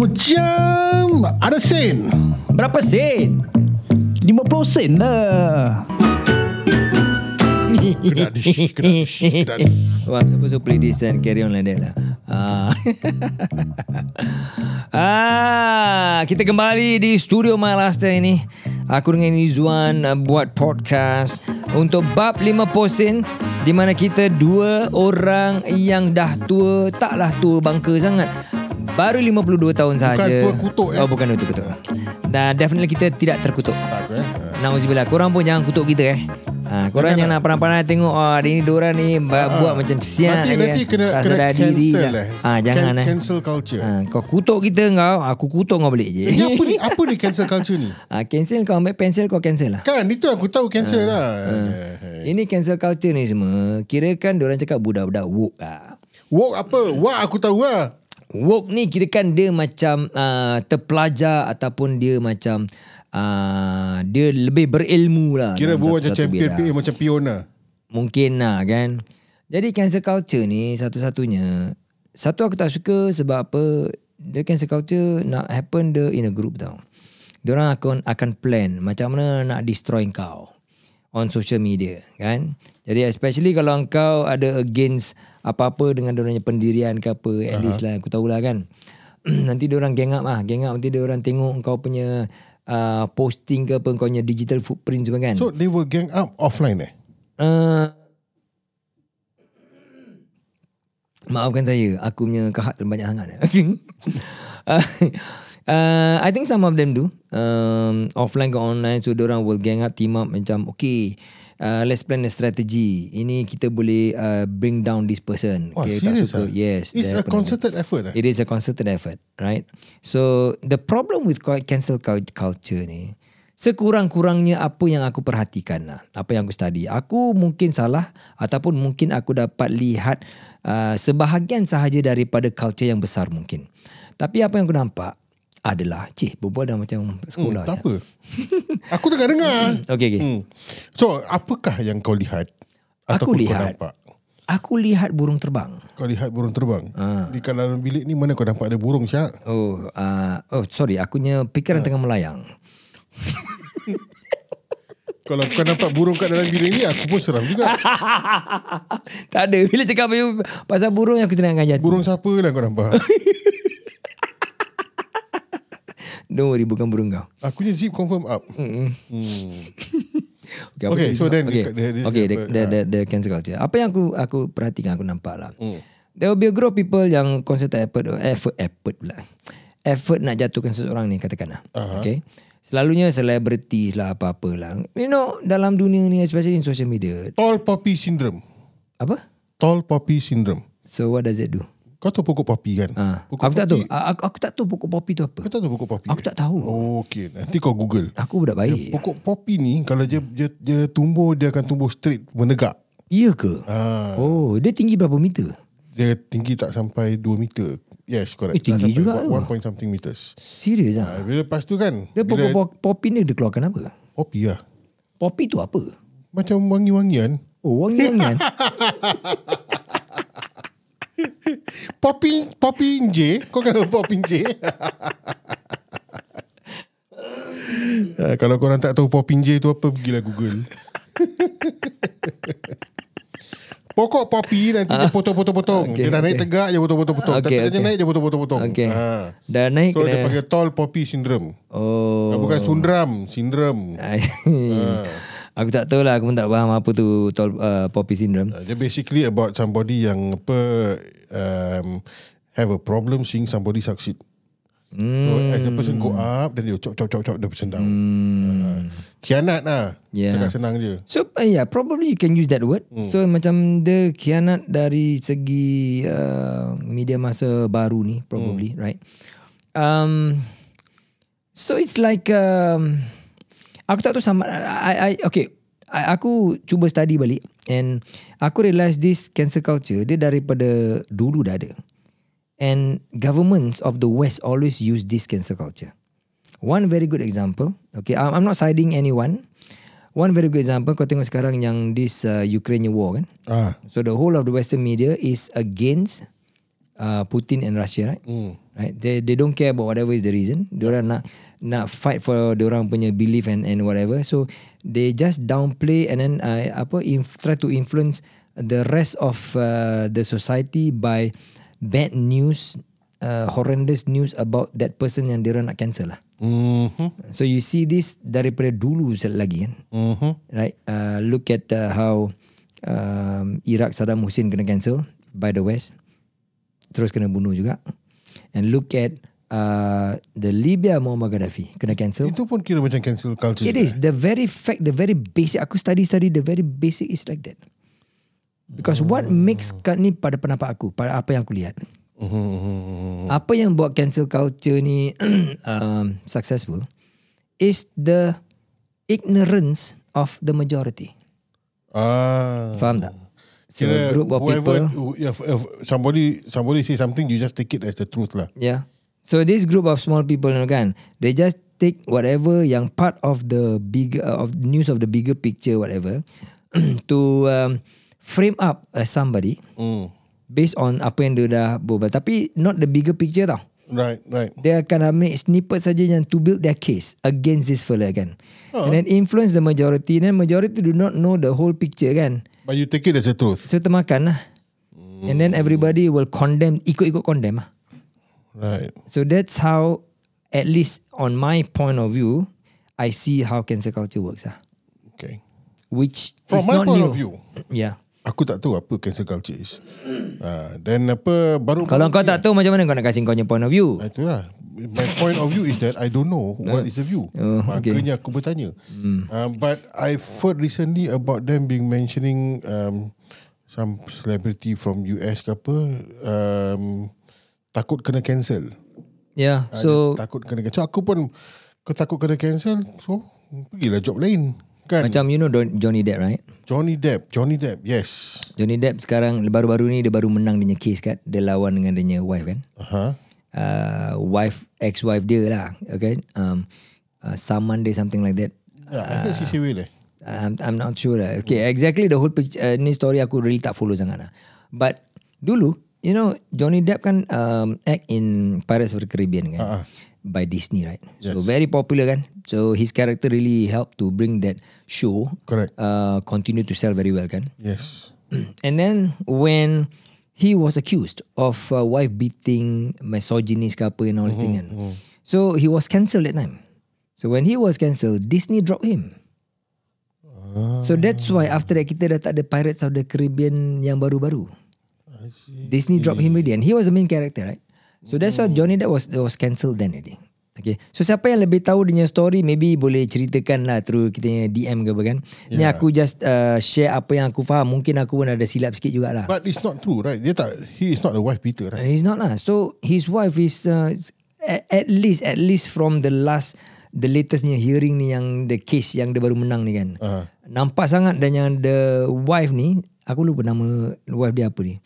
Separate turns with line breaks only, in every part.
Macam ada sen.
Berapa sen?
50 sen lah.
Kena dish, kena dish, kena dish.
Well, I'm supposed to play this and carry on like that lah. Ah. ah, kita kembali di studio Malastar ini. Aku dengan Izzuan uh, buat podcast untuk bab 5 posen di mana kita dua orang yang dah tua, taklah tua bangka sangat. Baru 52 tahun saja.
tua kutuk, eh?
Oh, bukan tua kutuk. Dan definitely kita tidak terkutuk.
Apa eh.
Nauzubillah Korang pun jangan kutuk kita eh Ha, korang
Jangan
jangan nak pandai-pandai tengok oh, hari ni diorang ni ha, buat macam siap
Nanti, nanti kena,
tak
kena
sedar
cancel
diri
lah.
ha, Jangan
Can,
eh
Cancel culture.
ha, Kau kutuk kita kau Aku kutuk kau balik je
Ini apa ni? Apa ni cancel culture ni?
ha, Cancel kau ambil pensel kau cancel lah
Kan itu aku tahu cancel lah.
Ini cancel culture ni semua Kira kan diorang cakap budak-budak woke lah
Walk apa? Walk aku tahu lah.
Woke ni kira kan dia macam uh, terpelajar Ataupun dia macam uh, Dia lebih berilmu lah
Kira buat macam champion. PA macam pion lah.
Mungkin lah kan Jadi cancel culture ni Satu-satunya Satu aku tak suka Sebab apa The cancel culture Nak happen the in a group tau Diorang akan akan plan Macam mana nak destroy kau On social media kan? Jadi especially kalau kau ada against Apa-apa dengan diorangnya pendirian ke apa At least lah aku tahulah kan? Nanti diorang gang up lah Gang up nanti diorang tengok kau punya uh, Posting ke apa Kau punya digital footprint semua kan?
So they will gang up offline eh?
Uh, maafkan saya, aku punya kahat banyak sangat. uh, uh, I think some of them do. Um, offline ke online, so orang will gang up, team up macam, okay, uh, let's plan a strategy. Ini kita boleh uh, bring down this person.
Wah,
okay,
serious ah?
Yes.
It's
dia
a concerted effort eh?
It is a concerted effort, right? So the problem with cancel cul- culture ni, sekurang-kurangnya apa yang aku perhatikan lah, apa yang aku study, aku mungkin salah ataupun mungkin aku dapat lihat uh, sebahagian sahaja daripada culture yang besar mungkin. Tapi apa yang aku nampak adalah, cih, berbual dah macam sekolah.
Hmm, tak apa. aku tengah dengar.
Okay, okay.
Hmm. So, apakah yang kau lihat?
Aku lihat.
Kau nampak?
Aku lihat burung terbang.
Kau lihat burung terbang?
Ah.
Di dalam bilik ni mana kau nampak ada burung syak?
Oh, uh, oh sorry, akunya fikiran tengah melayang.
Kalau kau nampak burung kat dalam bilik ni, aku pun seram juga.
tak ada. Bila cakap pasal burung aku teringat dengan jatuh.
Burung siapa lah kau nampak?
Don't worry bukan burung kau.
Aku ni zip confirm up.
Hmm. Okay,
Okay, so then
okay,
the- the-
okay, the,
apa,
the, the, the cancel culture. Apa yang aku aku perhatikan aku nampak lah.
Hmm.
There will be a group of people yang concerted effort effort effort pula. Effort nak jatuhkan seseorang ni katakanlah.
Aha.
Okay. Selalunya selebritis lah apa-apa lah. You know dalam dunia ni especially in social media.
Tall poppy syndrome.
Apa?
Tall poppy syndrome.
So what does it do?
Kau tahu pokok poppy kan?
Ah,
Pokok
aku tak tahu. Aku, aku tak tahu pokok popi tu apa.
Kau tak tahu pokok poppy?
Aku tak tahu.
Oh, okay. Nanti kau google.
Aku budak baik.
Pokok poppy ni kalau dia, dia dia tumbuh dia akan tumbuh straight menegak.
Iya ke?
Ah,
Oh, dia tinggi berapa meter?
dia tinggi tak sampai 2 meter. Yes, correct.
Eh, tinggi juga tu.
1 point something meters.
Serius ah.
Ah, bila lepas tu kan,
Dia
bila
pokok popi ni dia keluarkan apa?
poppy lah.
Popi tu apa?
Macam wangi-wangian.
Oh, wangi-wangian.
Poppy Poppy J Kau kena Poppy J Ah, Kalau korang tak tahu Poppy J tu apa Pergilah Google Pokok popi nanti dia potong-potong-potong.
Okay,
dia dah naik
okay.
tegak, dia potong-potong-potong.
Okay,
Okay,
okay.
naik, dia potong-potong-potong.
Okay.
Ha.
Dah naik
So, dia
kena...
panggil tall poppy syndrome.
Oh.
Ah, Bukan sundram, sindrom.
Ai. Aku tak tahu lah. Aku pun tak faham apa tu tol, uh, poppy syndrome.
Uh, Dia basically about somebody yang apa um, have a problem seeing somebody succeed.
Hmm.
So as the person go up, then dia chop chop chop chop the person down. Uh, kianat lah.
Yeah.
Cakap senang je.
So uh, yeah, probably you can use that word. Hmm. So macam dia khianat dari segi uh, media masa baru ni, probably hmm. right. Um, so it's like um, aku tak tahu sama. I, I okay. I, aku cuba study balik and aku realise this cancel culture dia daripada dulu dah ada. And governments of the West always use this cancel culture. One very good example. Okay, I'm I'm not siding anyone. One very good example. Kau tengok sekarang yang this uh, Ukraine war kan.
Ah,
So the whole of the Western media is against uh, Putin and Russia, right?
Hmm.
Right? They they don't care about whatever is the reason. Diorang nak nak fight for diorang punya belief and and whatever. So they just downplay and then uh, apa inf- try to influence the rest of uh, the society by bad news, uh, horrendous news about that person yang diorang nak cancel lah.
Mhm.
So you see this daripada dulu lagi kan.
Mhm.
Right? Uh, look at uh, how um, Iraq Saddam Hussein kena cancel by the West. Terus kena bunuh juga. And look at uh, the Libya Muammar Gaddafi kena cancel.
Itu pun kira macam cancel culture.
It is the very fact, the very basic. Aku study study the very basic is like that. Because what makes kat ni pada pendapat aku, pada apa yang aku lihat.
Mhm.
Apa yang buat cancel culture ni um, successful is the ignorance of the majority.
Ah.
Faham tak? So
Kira
a group of
whoever,
people.
If, if somebody somebody say something, you just take it as the truth lah.
Yeah. So this group of small people you know, kan, they just take whatever yang part of the big uh, of news of the bigger picture whatever to um, frame up as somebody
Mm.
based on apa yang dia dah berbual. Tapi not the bigger picture tau.
Right, right.
Dia akan ambil snippet saja yang to build their case against this fella kan. And then influence the majority. Then majority do not know the whole picture kan.
But you take it as the truth.
So termakan lah. And then everybody will condemn, ikut-ikut condemn lah.
Right.
So that's how, at least on my point of view, I see how cancel culture works lah.
Okay.
Which
From
is
my
not
point
new.
of view,
Yeah.
Aku tak tahu apa cancel culture is. Ah, then apa baru
Kalau kau tak tahu macam mana kau nak kasih kau punya point of view.
Ah, itulah. My point of view is that I don't know what is the view.
Oh, okay.
Makanya aku bertanya. Um, but I've heard recently about them being mentioning um, some celebrity from US ke apa um, takut kena cancel.
Yeah.
Ah,
So
dia takut kena cancel. So aku pun kau takut kena cancel, so pergilah job lain. Kan?
macam you know Johnny Depp right?
Johnny Depp, Johnny Depp, yes.
Johnny Depp sekarang baru-baru ni dia baru menang dia case kan. Dia lawan dengan dia wife kan.
Aha.
Uh, wife ex-wife dia lah. Okay. Um, uh, Saman dia something like that.
Ya, I guess he say well eh.
I'm, I'm not sure lah. Okay, exactly the whole picture, uh, ni story aku really tak follow sangat lah. But dulu, you know, Johnny Depp kan um, act in Pirates of the Caribbean kan.
Uh-uh.
By Disney, right? So very popular kan. So his character really helped to bring that show
Correct.
uh, continue to sell very well kan.
Yes.
And then when he was accused of uh, wife beating, misogynist ke apa and all this thing kan. So he was cancelled that time. So when he was cancelled, Disney dropped him. So that's why after that kita dah tak ada Pirates of the Caribbean yang baru-baru. Disney dropped him already and he was the main character right. So that's why Johnny Depp was was cancelled then already. Okay. So siapa yang lebih tahu dia story maybe boleh ceritakan lah through kita DM ke apa kan. Ni aku just uh, share apa yang aku faham. Mungkin aku pun ada silap sikit jugalah.
But it's not true, right? Dia tak, he is not a wife beater, right?
He's not lah. So his wife is uh, at, at least at least from the last the latest punya hearing ni yang the case yang dia baru menang ni kan.
Uh,
Nampak sangat dan yang the wife ni aku lupa nama wife dia apa ni.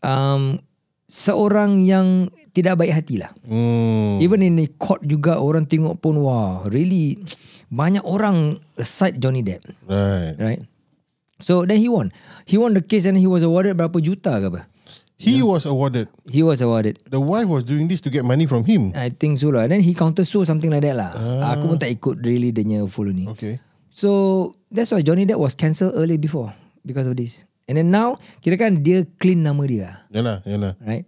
Um, seorang yang tidak baik hati lah.
hmm,
Even in the court juga orang tengok pun wah really banyak orang aside Johnny Depp.
right.
Right? So then he won. He won the case and he was awarded berapa juta ke apa?
He was awarded.
He was awarded.
The wife was doing this to get money from him.
I think so lah. Then he counter sue something like that lah. Aku pun tak ikut really dia punya follow ni.
Okay.
So that's why Johnny Depp was cancelled early before because of this. And then now kira kan dia clean nama dia.
Yalah, yalah.
Right?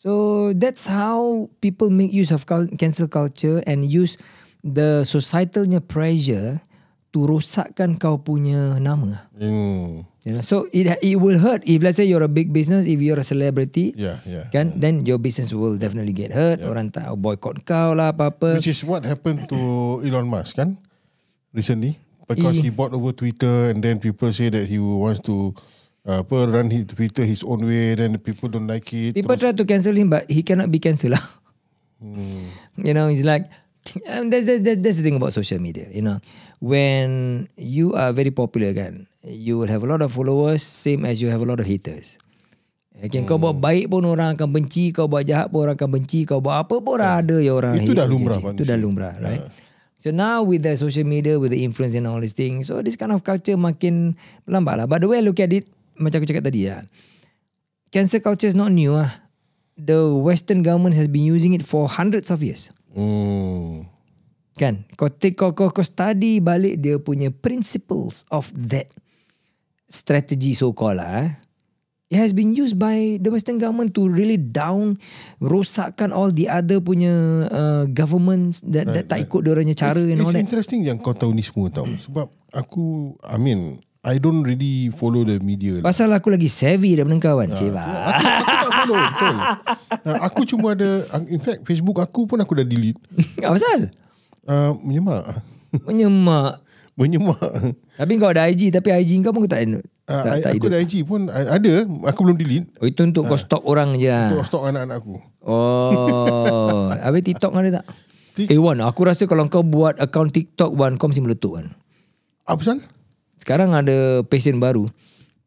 So that's how people make use of cancel culture and use the societalnya pressure to rosakkan kau punya nama.
Hmm.
You know, so it it will hurt if let's say you're a big business, if you're a celebrity,
Yeah, yeah.
kan, then your business will definitely get hurt. Orang tak boycott kau lah apa-apa.
Which is what happened to Elon Musk, kan? Recently. Because
Yeah.
he bought over Twitter and then people say that he wants to uh, apa, run his Twitter his own way then people don't like it.
People try to cancel him, but he cannot be cancelled. lah. You know, it's like um, that's, that's, that's the thing about social media. You know, when you are very popular, kan, you will have a lot of followers, same as you have a lot of haters. Okay, kau buat baik pun orang akan benci, kau buat jahat pun orang akan benci, kau buat apa pun orang ada yang orang
Itu
hate
dah lumrah
Itu dah lumrah, right? So now with the social media, with the influence and all these things, so this kind of culture makin lambat lah. But the way I look at it, macam aku cakap tadi lah, cancel culture is not new ah. the Western government has been using it for hundreds of years.
Hmm.
Kan? Kau take kau, kau, kau study balik dia punya principles of that strategy so called lah. Eh. It has been used by the Western government to really down rosakkan all the other punya uh, governments that, that tak ikut dia orangnya cara and
It's
all that.
interesting yang kau tahu ni semua tau. Sebab aku, I mean, I don't really follow the media. lah.
Pasal aku lagi savvy daripada kau kan. Cik
Aku, aku tak follow, betul. Uh, aku cuma ada, in fact, Facebook aku pun aku dah delete.
Apa pasal?
Uh, menyemak.
Menyemak.
Menyemak.
Tapi kau ada IG tapi IG kau pun kau tak
Uh,
tak, tak
aku
hidup.
ada IG pun uh, ada, aku belum delete.
Oh, itu untuk kau stok orang je. ah.
Untuk stok anak-anak aku.
Oh, habis TikTok ada tak?
Tik-
Eh Wan, aku rasa kalau kau buat account TikTok Wan, kau mesti meletup kan.
Apa pasal?
Sekarang ada passion baru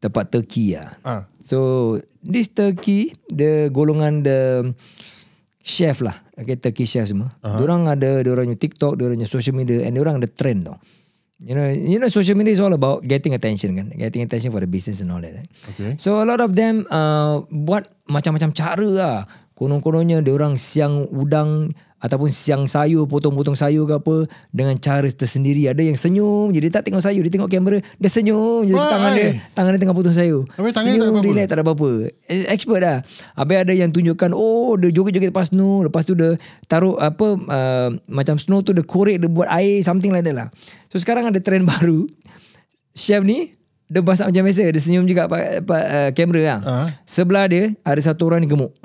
tempat Turkey lah.
Ah.
So this Turkey, the golongan the chef lah. Okay, Turkey chef semua. Uh-huh. Diorang ada diorangnya TikTok, diorangnya social media and diorang ada trend tau. You know, you know social media is all about getting attention kan. Getting attention for the business and all that. Right?
Okay.
So a lot of them uh, buat macam-macam cara lah. Konon-kononnya diorang siang udang ataupun siang sayur, potong-potong sayur ke apa dengan cara tersendiri. Ada yang senyum, jadi tak tengok sayur, dia tengok kamera, dia senyum, jadi tangan dia tangan dia tengah potong sayur.
Habis tangan dia tak ada
senyum,
apa-apa?
relax, tak ada apa-apa. Eh, Expert dah. Habis ada yang tunjukkan, oh dia joget-joget lepas snow, lepas tu dia taruh apa, uh, macam snow tu dia korek, dia buat air, something like that lah. So sekarang ada trend baru. Chef ni, dia masak macam biasa, dia senyum juga pak, pak, uh, kamera lah.
Ah.
Sebelah dia, ada satu orang ni gemuk.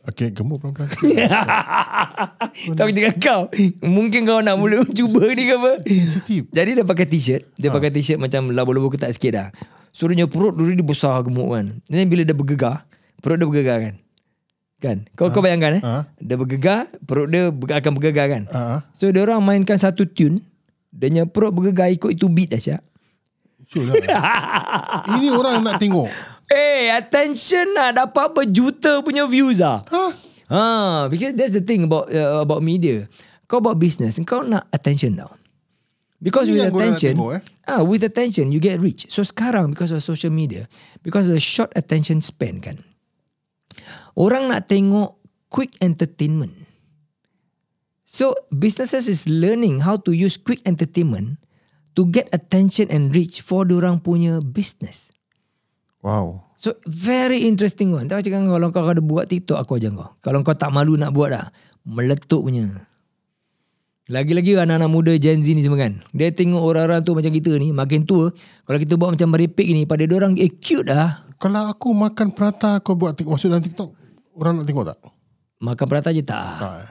Okay, gemuk pelan-pelan.
Tapi dengan kau Mungkin kau nak mula cuba ni ke apa?
Sensitif.
Jadi dia pakai t-shirt Dia pakai t-shirt macam labu-labu ketat sikit dah. So dia punya perut dulu dia besar gemuk kan. Dan bila dia bergegar Perut dia bergegar kan? Kan? Kau kau bayangkan eh?
Ha?
Dia bergegar Perut dia akan bergegar kan?
Ah,
So dia orang mainkan satu tune Dia perut bergegar ikut itu beat dah Syak
sure lah. Ini orang nak tengok.
Eh attention lah Dapat berjuta punya views lah
Ha?
Ah, because that's the thing about uh, about media. Kau buat business, kau nak attention tau. Because
Ini
with attention,
tengok, eh?
ah, with attention you get rich. So sekarang because of social media, because of the short attention span kan, orang nak tengok quick entertainment. So businesses is learning how to use quick entertainment to get attention and reach for orang punya business.
Wow.
So very interesting one. Tak cakap kalau kau ada buat TikTok aku ajar kau. Kalau kau tak malu nak buat dah, meletup punya. Lagi-lagi anak-anak muda Gen Z ni semua kan. Dia tengok orang-orang tu macam kita ni, makin tua, kalau kita buat macam merepek ni, pada dia orang eh cute dah.
Kalau aku makan prata kau buat TikTok, masuk dalam TikTok, orang nak tengok tak?
Makan prata je tak.
Tak. eh?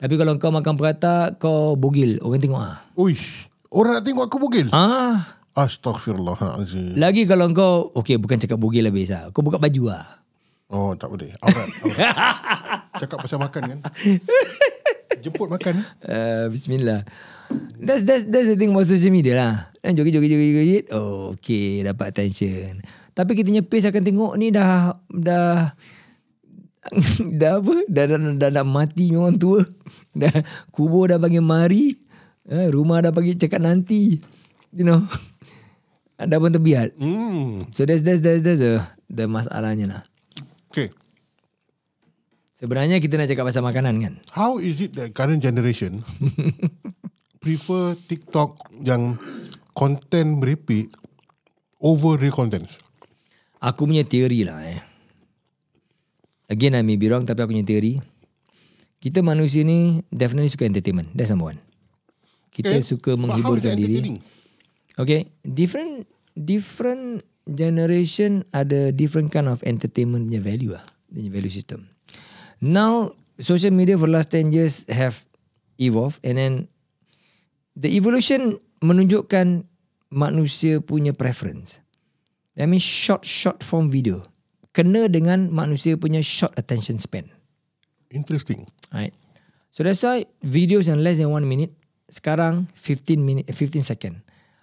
Tapi kalau kau makan prata, kau bogil, orang tengok ah.
Uish. Orang nak tengok aku bugil.
Ah,
Astaghfirullahalazim.
lagi kalau kau, okay bukan cakap bogil habis lah. Kau buka baju ah.
Oh, tak boleh. Aurat. aurat. Cakap pasal makan kan? Jemput makan.
Uh, Bismillah. That's that's that's the thing about social media lah. Dan joget joget joget joget. Oh, okay, dapat attention. Tapi kita punya pace akan tengok ni dah dah dah apa? Dah dah, dah, dah, dah mati memang tua. Dah kubur dah panggil mari. Eh, rumah dah panggil cakap nanti. You know. Dah pun terbiat.
Hmm.
So that's that's that's, that's the, the masalahnya lah.
Okay.
Sebenarnya kita nak cakap pasal makanan kan.
How is it that current generation prefer TikTok yang content merepek over real content?
Aku punya teori lah eh. Again I may be wrong tapi aku punya teori. Kita manusia ni definitely suka entertainment. That's number one. Kita
Okay.
suka menghiburkan diri.
entertaining?
Okay. Different different generation ada different kind of entertainment punya value lah. Punya value system. Now social media for last 10 years have evolved and then the evolution menunjukkan manusia punya preference. That means short short form video. Kena dengan manusia punya short attention span.
Interesting.
Right. So that's why videos yang less than 1 minute sekarang 15 minute 15 second.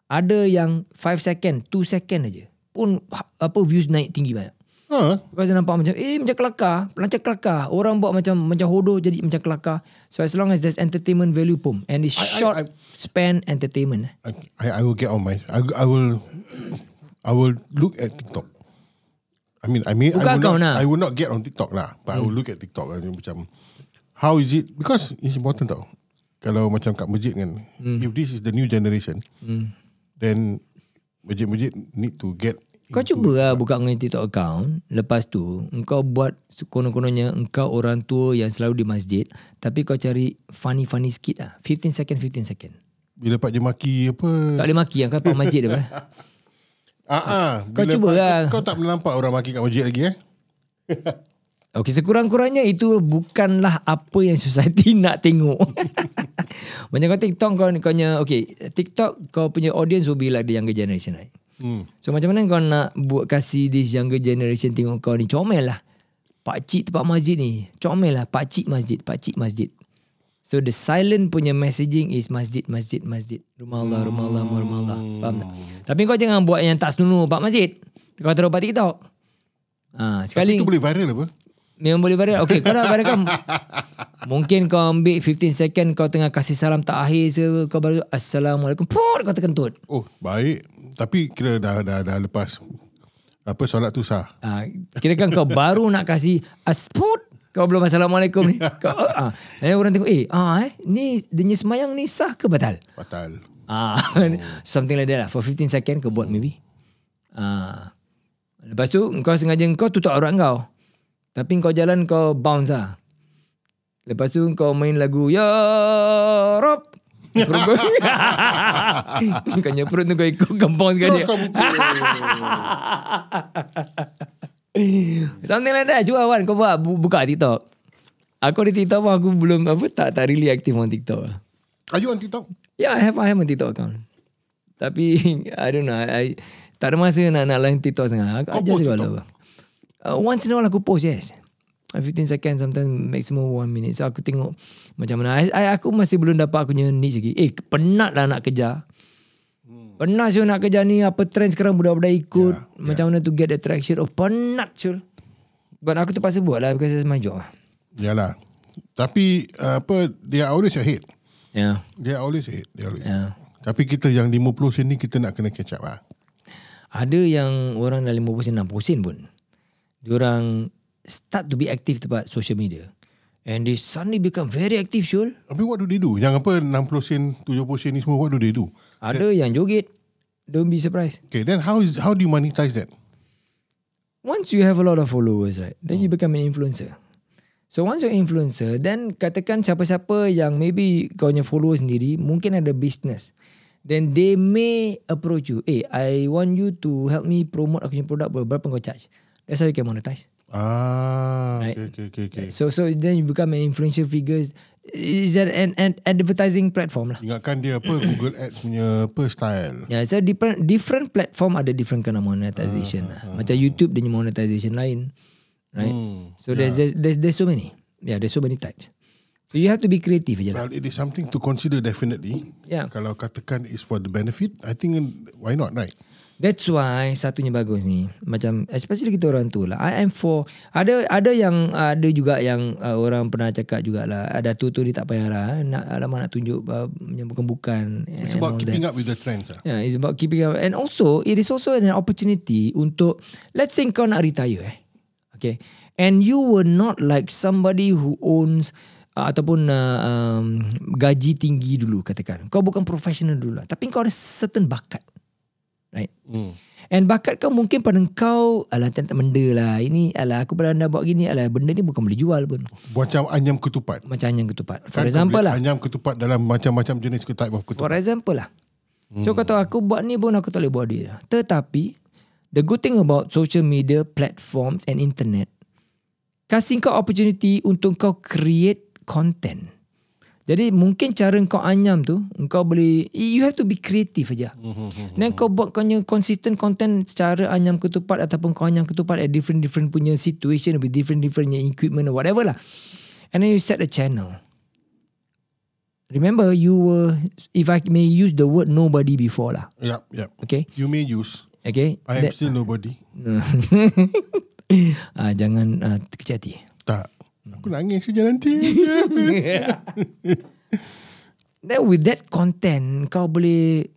Ada yang 5 second, 2 second aja. Pun ha- apa views naik tinggi banyak.
Ha?
Because dia nampak macam eh macam kelakar, macam kelakar. Orang buat macam macam hodoh jadi macam kelakar. So as long as there's entertainment value pun and it's
I- I-
short
I-
span entertainment.
I, I, I will get on my I, I will I will look at TikTok. I mean, I mean,
Buka
I will not,
lah. Hmm.
I will not get on TikTok lah, but I will look at TikTok kan, macam how is it? Because it's important tau. Kalau macam kat masjid kan,
Hmm.
if this is the new generation, then masjid-masjid need to get.
Kau cuba lah buka dengan TikTok account. Lepas tu, engkau buat konon-kononnya engkau orang tua yang selalu di masjid. Tapi kau cari funny-funny sikit lah. 15 second, 15 second.
Bila Pak Je maki apa?
Tak boleh maki kau pak masjid apa.
Ah, ah.
Kau cuba lah.
Kau, kau tak pernah nampak orang maki kat masjid lagi eh?
Okey, sekurang-kurangnya itu bukanlah apa yang society nak tengok. Macam kau TikTok kau kau punya okay, TikTok kau punya audience will be like the younger generation right.
Hmm.
So macam mana kau nak buat kasih this younger generation tengok kau ni comel lah. Pak cik tempat masjid ni. Comel lah pak cik masjid, pak cik masjid. So the silent punya messaging is masjid, masjid, masjid. Rumah Allah, rumah Allah, rumah Allah. Faham tak? Tapi kau jangan buat yang tak senonoh pak masjid. Kau taruh pak TikTok. Ha, sekali
Itu boleh viral apa?
Memang boleh viral. Okay, kau nak viralkan. Mungkin kau ambil 15 second kau tengah kasih salam tak akhir se kau baru assalamualaikum. Pur kau tekan tut.
Oh, baik. Tapi kira dah dah dah lepas apa solat tu sah.
Ah, kira kan kau baru nak kasih asput kau belum assalamualaikum ni. Kau ah, ah. orang tengok eh ah eh ni dia semayang ni sah ke batal?
Batal.
Ah, something like that lah. For 15 second kau buat maybe. Ah. Lepas tu kau sengaja kau tutup aurat kau. Tapi kau jalan kau bounce lah. Lepas tu kau main lagu Ya Rob. Perut kau Kau punya perut tu kau ikut kau bounce kat dia.
Terus kau pukul.
Something like that. Cuba Wan kau buat bu- buka TikTok. Aku di TikTok pun aku belum apa tak tak really aktif on TikTok. lah.
Are you on TikTok?
Yeah, I have I have a TikTok account. Tapi I don't know. I, tak ada masa nak nak lain TikTok sangat. Aku
Kau
ajar juga
TikTok?
lah. Uh, once in a while aku post yes. Uh, 15 seconds sometimes maximum 1 minute. So aku tengok macam mana. I, I, aku masih belum dapat aku punya niche lagi. Eh penat lah nak kejar. Penat Syul nak kejar ni apa trend sekarang budak-budak ikut.
Yeah,
macam mana to get the traction. Oh penat Syul. But aku terpaksa buat lah because it's my job lah.
Yalah. Tapi uh, apa they are always ahead.
Yeah.
They are always ahead. They are always.
Yeah.
Tapi kita yang 50 sen ni kita nak kena catch up lah.
Ada yang orang dah 50 sen 60 sen pun. Diorang start to be active tempat social media. And they suddenly become very active Syul.
Tapi what do they do? Yang apa 60 sen, 70 sen ni semua what do they do?
Ada yang joget. Don't be surprised.
Okay, then how is how do you monetize that?
Once you have a lot of followers, right, then you become an influencer. So once you're influencer, then katakan siapa-siapa yang maybe kau punya followers sendiri, mungkin ada business. Then they may approach you. Eh, I want you to help me promote aku punya produk. Berapa kau charge? That's how you can monetize.
Ah,
Right.
okay, okay, okay.
So so then you become an influential figure. Is that an, an advertising platform lah?
Ingatkan dia apa Google Ads punya apa style.
Yeah, so different different platform ada different kind of monetization lah. Macam YouTube dia monetization lain, right?
Hmm,
so there's, there's there's there's so many. Yeah, there's so many types. So you have to be creative je lah.
Well, it is something to consider definitely.
Yeah.
Kalau katakan is for the benefit, I think why not, right?
That's why satunya bagus ni. Macam especially kita orang tu lah. I am for ada ada yang ada juga yang uh, orang pernah cakap jugalah. Ada tu tu dia tak payah lah. Nak alamak nak tunjuk uh, yang bukan-bukan.
It's about keeping
that.
up with the trends. ah.
Yeah, it's about keeping up. And also, it is also an opportunity untuk, let's say kau nak retire eh. Okay. And you were not like somebody who owns uh, ataupun uh, um, gaji tinggi dulu katakan. Kau bukan professional dulu lah. Tapi kau ada certain bakat. Right?
Hmm.
And bakat kau mungkin pada kau, alah tak benda lah. Ini, alah aku pernah anda buat gini, alah benda ni bukan boleh jual pun.
Macam anyam ketupat.
Macam yang ketupat. For
Kan
example lah.
Anyam ketupat dalam macam-macam jenis ke type of
For
ketupat.
example lah. So kau tahu aku buat ni pun aku tak boleh buat dia. Tetapi the good thing about social media platforms and internet kasih kau opportunity untuk kau create content. Jadi mungkin cara kau anyam tu kau boleh you have to be creative aja. Dan kau buat kau punya consistent content secara anyam ketupat ataupun kau anyam ketupat at different different punya situation with different different punya equipment or whatever lah. And then you set a channel. Remember you were if I may use the word nobody before lah.
Yep, yep.
Okay?
You may use.
Okay?
I am
That-
still nobody.
ah, jangan ah, kecil hati.
Tak. Aku nangis saja nanti.
Then with that content kau boleh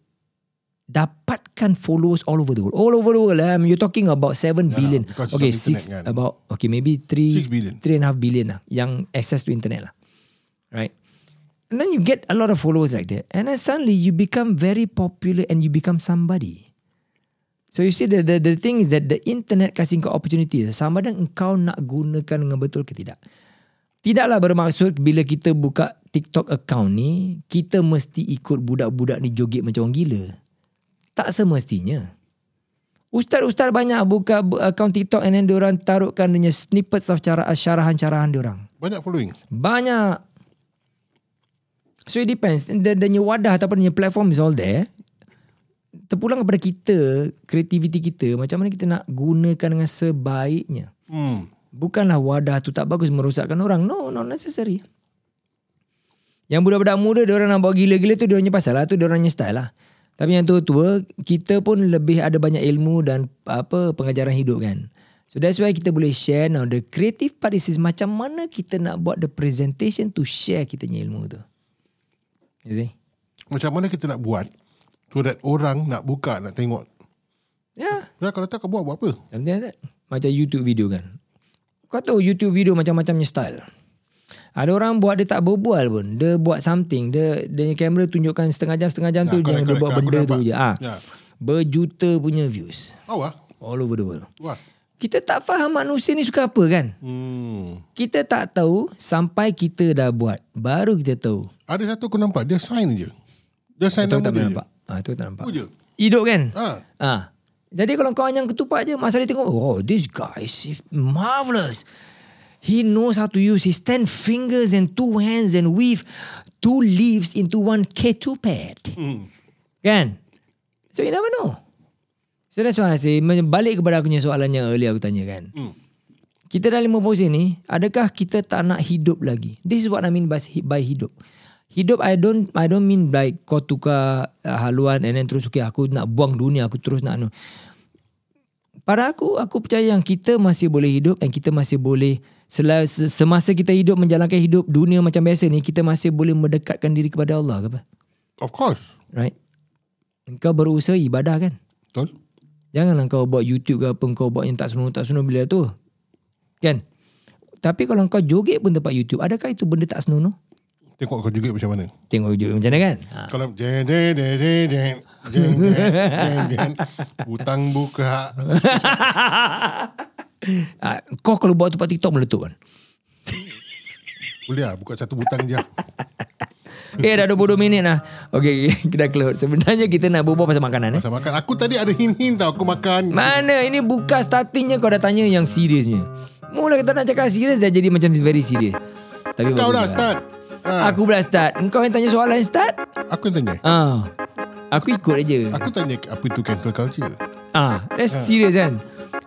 dapatkan followers all over the world. All over the world. Um, you're talking about 7 billion.
because
Okay,
of
six
internet kan.
about okay maybe 3
Six billion.
three and a half billion lah yang access to internet lah. Right? And then you get a lot of followers like that. And then suddenly you become very popular and you become somebody. So you see the the the thing is that the internet kasih kau opportunity. Sama ada engkau nak gunakan dengan betul ke tidak. Tidaklah bermaksud bila kita buka TikTok account ni, kita mesti ikut budak-budak ni joget macam orang gila. Tak semestinya. Ustaz-ustaz banyak buka bu- account TikTok and then diorang taruhkan dia snippets of cara syarahan-syarahan diorang.
Banyak following.
Banyak. So it depends. The, the new wadah ataupun the platform is all there. Terpulang kepada kita, kreativiti kita, macam mana kita nak gunakan dengan sebaiknya.
Hmm.
Bukanlah wadah tu tak bagus merosakkan orang. No, not necessary. Yang budak-budak muda, dia orang nak bawa gila-gila tu, dia orangnya pasal lah. Tu dia orangnya style lah. Tapi yang tua-tua, kita pun lebih ada banyak ilmu dan apa pengajaran hidup kan. So that's why kita boleh share now. The creative part is, is macam mana kita nak buat the presentation to share kita punya ilmu tu. You see?
Macam mana kita nak buat so that orang nak buka, nak tengok.
Yeah.
Ya, kalau tak kau buat, buat apa?
Something like that. Macam YouTube video kan. Kau tahu YouTube video macam-macamnya style. Ada orang buat dia tak berbual pun. Dia buat something. Dia dia punya kamera tunjukkan setengah jam setengah jam
Ya,
tu
correct,
dia, dia
correct.
buat benda tu je. Ah.
Ya.
Berjuta punya views
Oh ah.
all over the world.
Wah.
Kita tak faham manusia ni suka apa kan?
Hmm.
Kita tak tahu sampai kita dah buat. Baru kita tahu.
Ada satu aku nampak, dia sign je. Dia sign nama dia
nampak. Ah, itu tak nampak.
Itu je.
Hidup kan?
Ha.
Ah. Jadi kalau kau hanya ketupat je, masa dia tengok, oh this guy is marvelous. He knows how to use his 10 fingers and two hands and weave two leaves into one K2 pad.
Hmm.
Kan? So you never know. So that's why I say, balik kepada aku punya soalan yang earlier aku tanya kan.
Hmm.
Kita dah 50 ni, adakah kita tak nak hidup lagi? This is what I mean by, by hidup. Hidup I don't I don't mean like kau tukar uh, haluan and then terus okay aku nak buang dunia aku terus nak anu. Pada aku aku percaya yang kita masih boleh hidup dan kita masih boleh sela- se- semasa kita hidup menjalankan hidup dunia macam biasa ni kita masih boleh mendekatkan diri kepada Allah ke apa?
Of course.
Right? Kau berusaha ibadah kan?
Betul.
Janganlah kau buat YouTube ke apa kau buat yang tak senonoh tak senonoh bila tu. Kan? Tapi kalau kau joget pun tempat YouTube, adakah itu benda tak senonoh?
Tengok kau juga macam mana.
Tengok YouTube macam mana kan? Ha.
Kalau jen jen jen jen jen jen jen jen hutang buka.
Ha, kau kalau buat tempat TikTok meletup kan?
Boleh lah buka satu butang je.
Eh dah 22 minit lah. Okay, kita close. Sebenarnya kita nak berbual pasal makanan eh.
Masa makan. Aku tadi ada hint-hint tau aku makan.
Mana? Ini buka startingnya kau dah tanya yang seriusnya. Mula kita nak cakap serius dah jadi macam very serius. Tapi
Kau dah
juga.
start. Ha,
Aku pula start. Engkau yang tanya soalan start?
aku yang tanya.
Ah. Aku ikut aja.
Aku tanya apa itu cancel culture.
Ah, that's serious kan?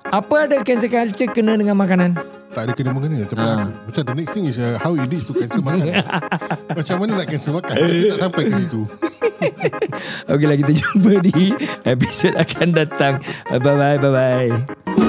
Apa ada cancel culture kena dengan makanan?
Tak ada kena mengena Tapi
Ah.
aku Macam the next thing is uh, How it is to cancel makan Macam mana nak cancel makan tak sampai ke situ
Okeylah kita jumpa di episod akan datang. Bye bye bye bye.